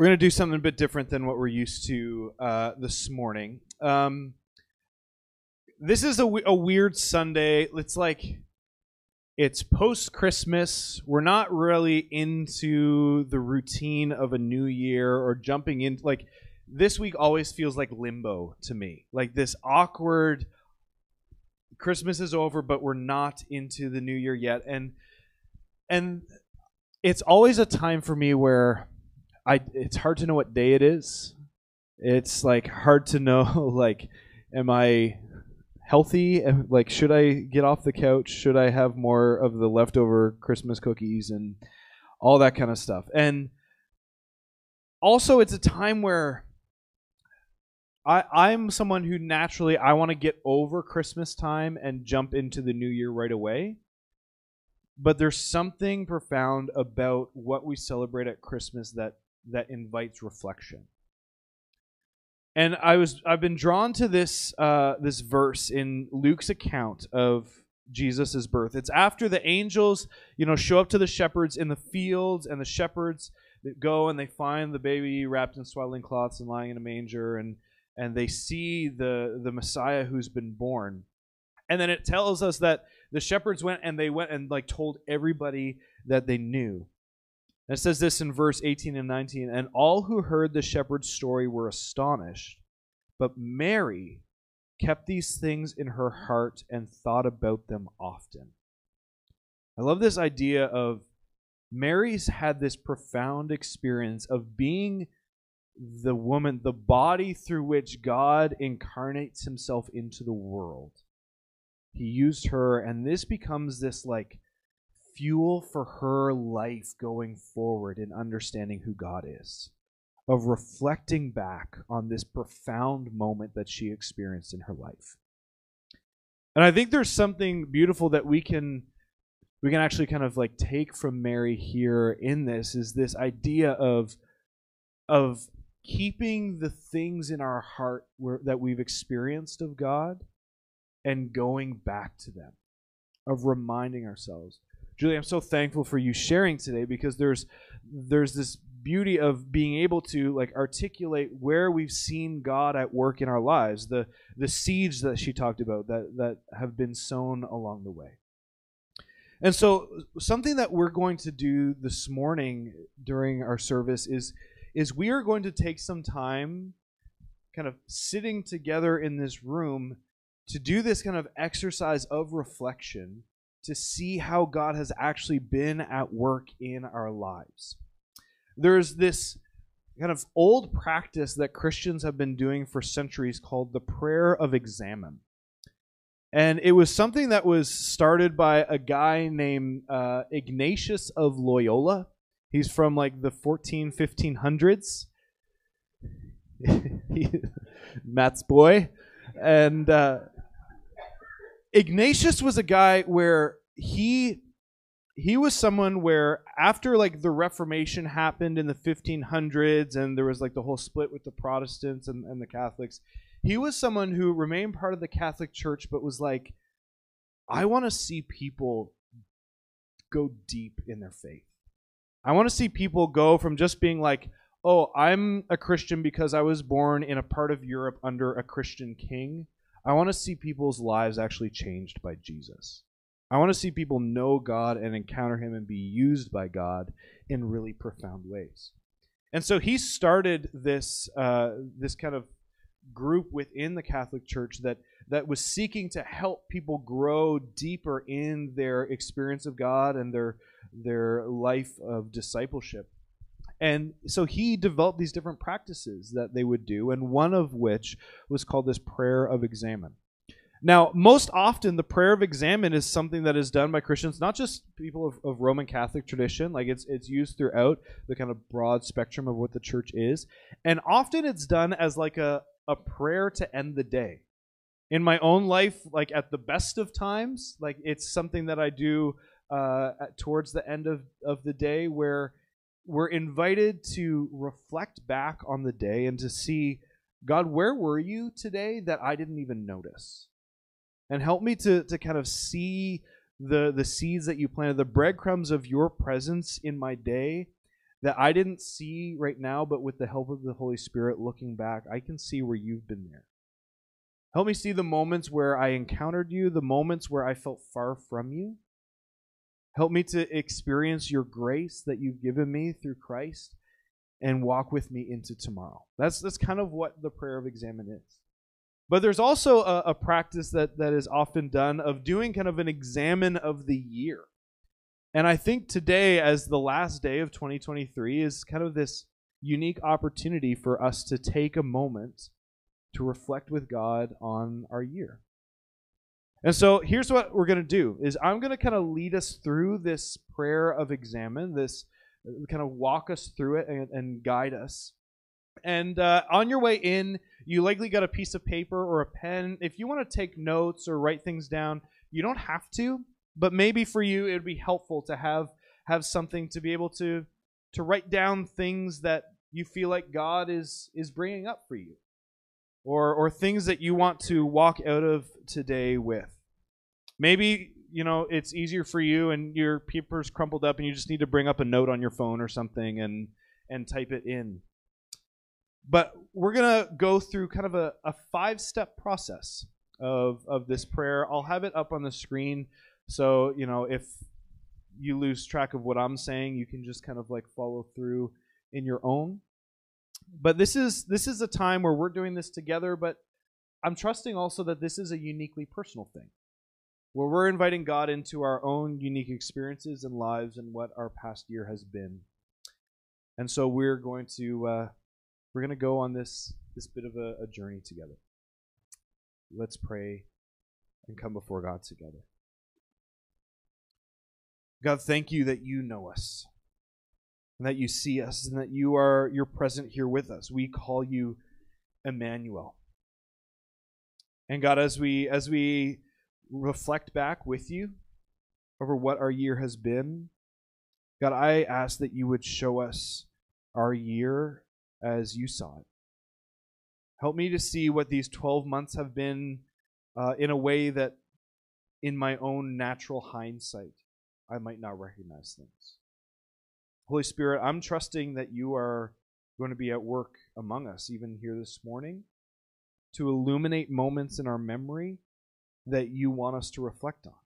we're going to do something a bit different than what we're used to uh, this morning. Um, this is a, w- a weird Sunday. It's like it's post Christmas. We're not really into the routine of a new year or jumping into like this week always feels like limbo to me. Like this awkward Christmas is over, but we're not into the new year yet. And and it's always a time for me where I it's hard to know what day it is. It's like hard to know like am I healthy? Like should I get off the couch? Should I have more of the leftover Christmas cookies and all that kind of stuff? And also it's a time where I, I'm someone who naturally I want to get over Christmas time and jump into the new year right away. But there's something profound about what we celebrate at Christmas that that invites reflection. And I was I've been drawn to this uh, this verse in Luke's account of Jesus' birth. It's after the angels, you know, show up to the shepherds in the fields, and the shepherds go and they find the baby wrapped in swaddling cloths and lying in a manger, and and they see the the Messiah who's been born. And then it tells us that the shepherds went and they went and like told everybody that they knew. And it says this in verse 18 and 19, and all who heard the shepherd's story were astonished, but Mary kept these things in her heart and thought about them often. I love this idea of Mary's had this profound experience of being the woman, the body through which God incarnates himself into the world. He used her, and this becomes this like fuel for her life going forward in understanding who God is, of reflecting back on this profound moment that she experienced in her life. And I think there's something beautiful that we can we can actually kind of like take from Mary here in this is this idea of of keeping the things in our heart where, that we've experienced of God and going back to them, of reminding ourselves. Julie, I'm so thankful for you sharing today because there's there's this beauty of being able to like articulate where we've seen God at work in our lives, the the seeds that she talked about that that have been sown along the way. And so something that we're going to do this morning during our service is is we are going to take some time kind of sitting together in this room to do this kind of exercise of reflection to see how God has actually been at work in our lives. There's this kind of old practice that Christians have been doing for centuries called the prayer of examen. And it was something that was started by a guy named uh, Ignatius of Loyola. He's from like the 14, 1500s. Matt's boy. And uh, Ignatius was a guy where he he was someone where after like the Reformation happened in the 1500s and there was like the whole split with the Protestants and, and the Catholics, he was someone who remained part of the Catholic Church but was like, I want to see people go deep in their faith. I want to see people go from just being like, oh, I'm a Christian because I was born in a part of Europe under a Christian king. I want to see people's lives actually changed by Jesus. I want to see people know God and encounter Him and be used by God in really profound ways. And so he started this uh, this kind of group within the Catholic Church that that was seeking to help people grow deeper in their experience of God and their their life of discipleship. And so he developed these different practices that they would do, and one of which was called this prayer of examen. Now, most often, the prayer of examen is something that is done by Christians, not just people of, of Roman Catholic tradition. Like it's it's used throughout the kind of broad spectrum of what the church is, and often it's done as like a a prayer to end the day. In my own life, like at the best of times, like it's something that I do uh, at, towards the end of of the day, where we're invited to reflect back on the day and to see, God, where were you today that I didn't even notice? and help me to, to kind of see the, the seeds that you planted, the breadcrumbs of your presence in my day that I didn't see right now, but with the help of the Holy Spirit looking back, I can see where you've been there. Help me see the moments where I encountered you, the moments where I felt far from you. Help me to experience your grace that you've given me through Christ and walk with me into tomorrow. That's that's kind of what the prayer of examen is. But there's also a, a practice that, that is often done of doing kind of an examen of the year. And I think today, as the last day of 2023, is kind of this unique opportunity for us to take a moment to reflect with God on our year. And so here's what we're going to do is I'm going to kind of lead us through this prayer of examen, this kind of walk us through it and, and guide us. And uh, on your way in, you likely got a piece of paper or a pen. If you want to take notes or write things down, you don't have to, but maybe for you it would be helpful to have have something to be able to to write down things that you feel like God is is bringing up for you or or things that you want to walk out of today with. Maybe you know it's easier for you and your paper's crumpled up and you just need to bring up a note on your phone or something and and type it in. But we're gonna go through kind of a, a five step process of of this prayer. I'll have it up on the screen, so you know if you lose track of what I'm saying, you can just kind of like follow through in your own but this is this is a time where we're doing this together but i'm trusting also that this is a uniquely personal thing where we're inviting god into our own unique experiences and lives and what our past year has been. And so we're going to uh, we're going to go on this this bit of a, a journey together. Let's pray and come before god together. God thank you that you know us and that you see us and that you are you're present here with us. We call you Emmanuel. And God, as we as we reflect back with you over what our year has been, God, I ask that you would show us our year as you saw it. Help me to see what these 12 months have been uh, in a way that, in my own natural hindsight, I might not recognize things. Holy Spirit, I'm trusting that you are going to be at work among us, even here this morning, to illuminate moments in our memory that you want us to reflect on.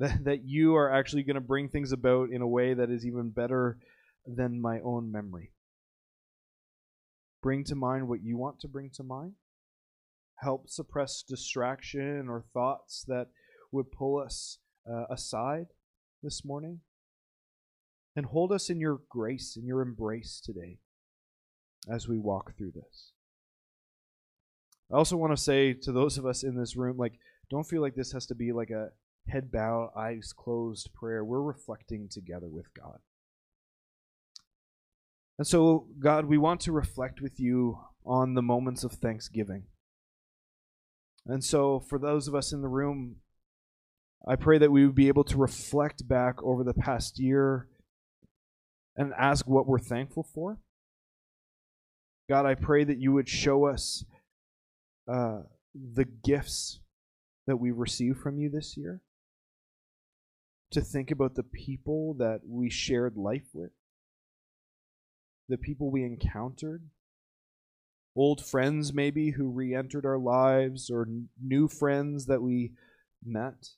That, that you are actually going to bring things about in a way that is even better than my own memory. Bring to mind what you want to bring to mind. Help suppress distraction or thoughts that would pull us uh, aside this morning and hold us in your grace and your embrace today as we walk through this. I also want to say to those of us in this room, like, don't feel like this has to be like a head bow, eyes closed prayer. We're reflecting together with God. And so, God, we want to reflect with you on the moments of thanksgiving. And so, for those of us in the room, I pray that we would be able to reflect back over the past year and ask what we're thankful for. God, I pray that you would show us uh, the gifts that we received from you this year, to think about the people that we shared life with, the people we encountered, old friends maybe who re entered our lives, or new friends that we met,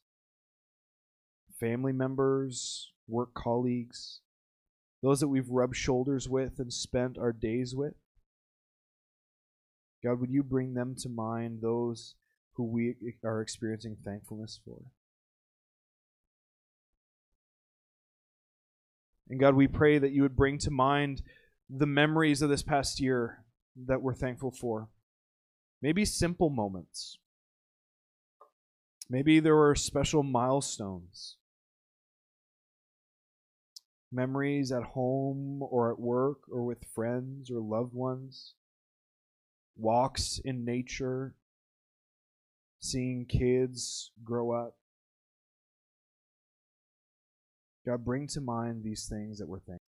family members, work colleagues those that we've rubbed shoulders with and spent our days with. God, would you bring them to mind, those who we are experiencing thankfulness for? And God, we pray that you would bring to mind the memories of this past year that we're thankful for. Maybe simple moments. Maybe there were special milestones memories at home or at work or with friends or loved ones, walks in nature, seeing kids grow up. God, bring to mind these things that we're thankful.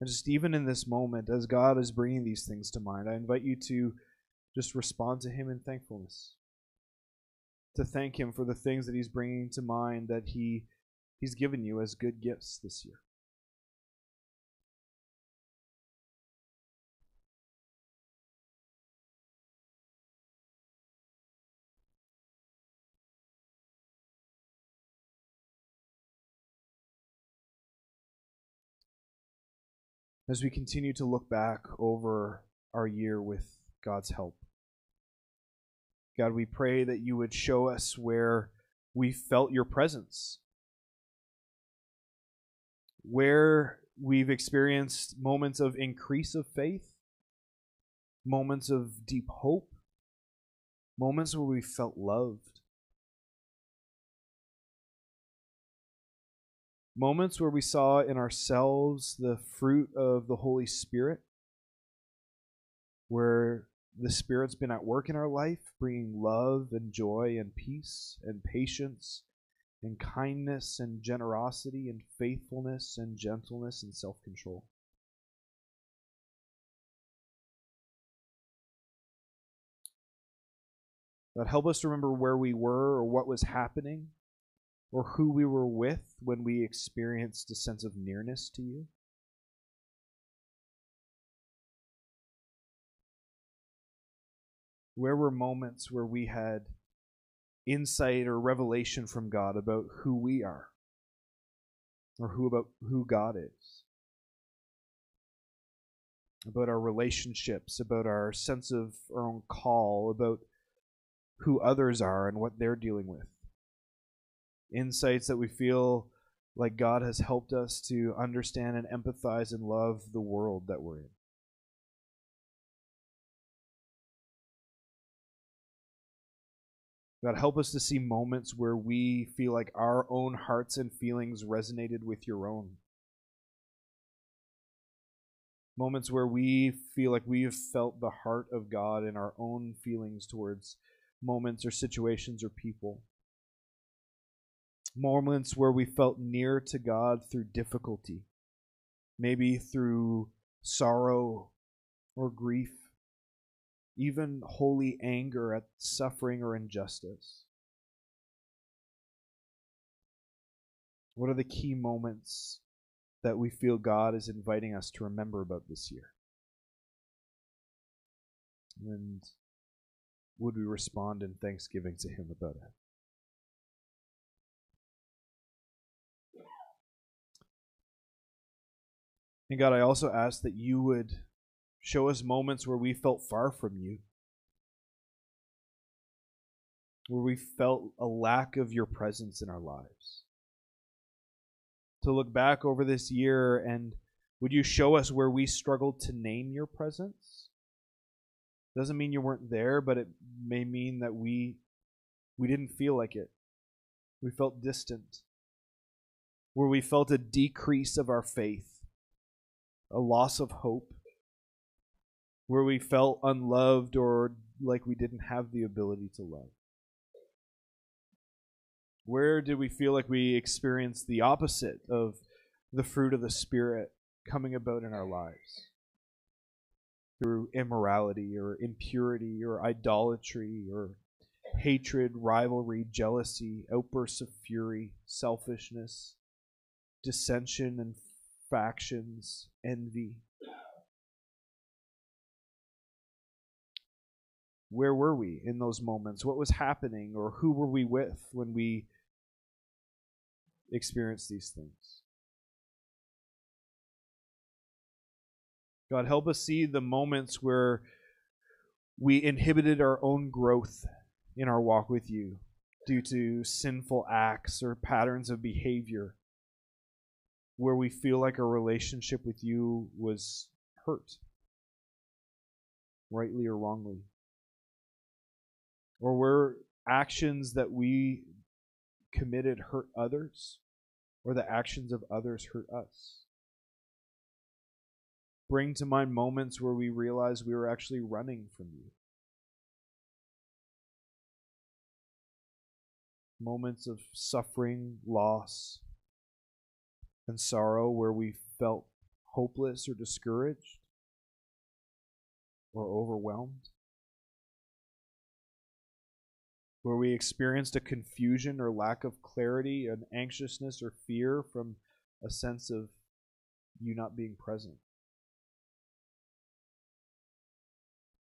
And just even in this moment, as God is bringing these things to mind, I invite you to just respond to Him in thankfulness. To thank Him for the things that He's bringing to mind that He He's given you as good gifts this year. As we continue to look back over our year with God's help. God, we pray that you would show us where we felt your presence, where we've experienced moments of increase of faith, moments of deep hope, moments where we felt loved, moments where we saw in ourselves the fruit of the Holy Spirit, where the Spirit's been at work in our life, bringing love and joy and peace and patience and kindness and generosity and faithfulness and gentleness and self control. God, help us remember where we were or what was happening or who we were with when we experienced a sense of nearness to you. Where were moments where we had insight or revelation from God about who we are or who about who God is? About our relationships, about our sense of our own call, about who others are and what they're dealing with. Insights that we feel like God has helped us to understand and empathize and love the world that we're in. God, help us to see moments where we feel like our own hearts and feelings resonated with your own. Moments where we feel like we have felt the heart of God in our own feelings towards moments or situations or people. Moments where we felt near to God through difficulty, maybe through sorrow or grief even holy anger at suffering or injustice? What are the key moments that we feel God is inviting us to remember about this year? And would we respond in thanksgiving to Him about it? And God, I also ask that you would Show us moments where we felt far from you, where we felt a lack of your presence in our lives. To look back over this year and would you show us where we struggled to name your presence? Doesn't mean you weren't there, but it may mean that we we didn't feel like it. We felt distant. Where we felt a decrease of our faith, a loss of hope where we felt unloved or like we didn't have the ability to love? Where did we feel like we experienced the opposite of the fruit of the Spirit coming about in our lives? Through immorality or impurity or idolatry or hatred, rivalry, jealousy, outbursts of fury, selfishness, dissension and factions, envy. where were we in those moments? What was happening, or who were we with when we experienced these things? God, help us see the moments where we inhibited our own growth in our walk with you due to sinful acts or patterns of behavior, where we feel like our relationship with you was hurt, rightly or wrongly or where actions that we committed hurt others, or the actions of others hurt us. Bring to mind moments where we realize we were actually running from you. Moments of suffering, loss, and sorrow where we felt hopeless or discouraged or overwhelmed. where we experienced a confusion or lack of clarity, an anxiousness or fear from a sense of you not being present.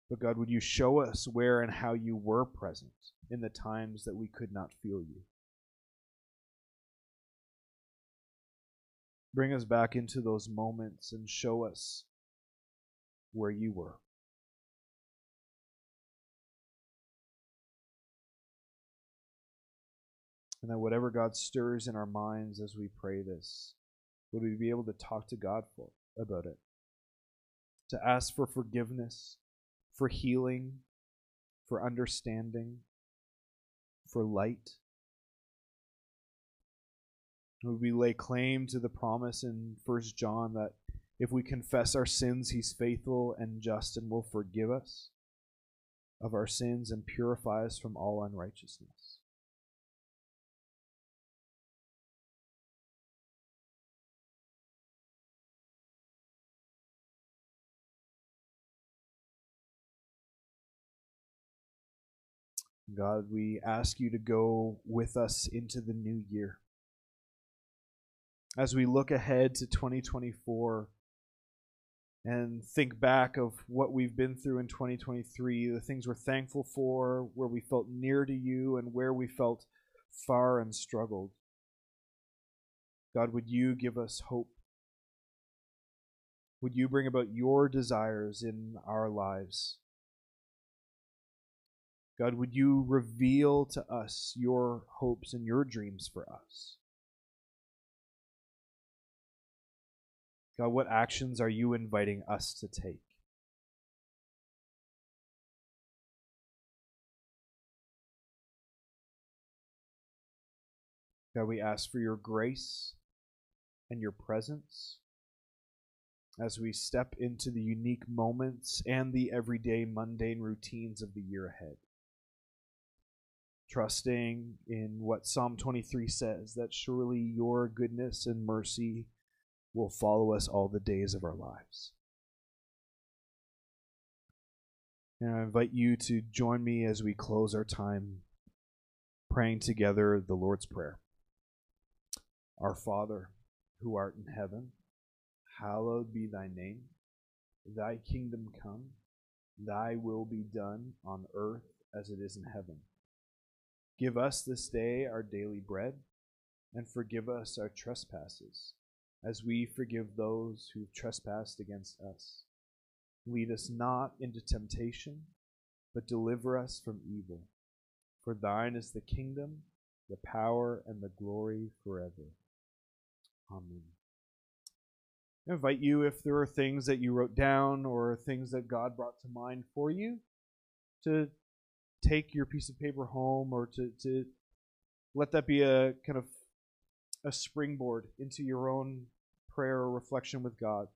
But God, would you show us where and how you were present in the times that we could not feel you? Bring us back into those moments and show us where you were. And that whatever God stirs in our minds as we pray this, would we be able to talk to God for about it? To ask for forgiveness, for healing, for understanding, for light. We lay claim to the promise in First John that if we confess our sins, he's faithful and just and will forgive us of our sins and purify us from all unrighteousness? God, we ask you to go with us into the new year. As we look ahead to 2024 and think back of what we've been through in 2023, the things we're thankful for, where we felt near to you, and where we felt far and struggled. God, would you give us hope? Would you bring about your desires in our lives? God, would you reveal to us your hopes and your dreams for us? God, what actions are you inviting us to take? God, we ask for your grace and your presence as we step into the unique moments and the everyday mundane routines of the year ahead trusting in what Psalm 23 says that surely your goodness and mercy will follow us all the days of our lives. And I invite you to join me as we close our time praying together the Lord's Prayer. Our Father, who art in heaven, hallowed be thy name. Thy kingdom come, thy will be done on earth as it is in heaven. Give us this day our daily bread, and forgive us our trespasses, as we forgive those who have trespassed against us. Lead us not into temptation, but deliver us from evil. For thine is the kingdom, the power, and the glory forever. Amen. I invite you, if there are things that you wrote down or things that God brought to mind for you, to take your piece of paper home or to, to let that be a kind of a springboard into your own prayer or reflection with God.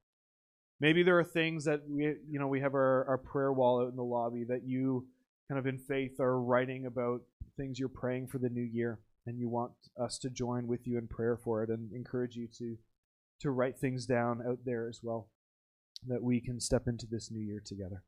Maybe there are things that we you know we have our, our prayer wall out in the lobby that you kind of in faith are writing about things you're praying for the new year and you want us to join with you in prayer for it and encourage you to to write things down out there as well that we can step into this new year together.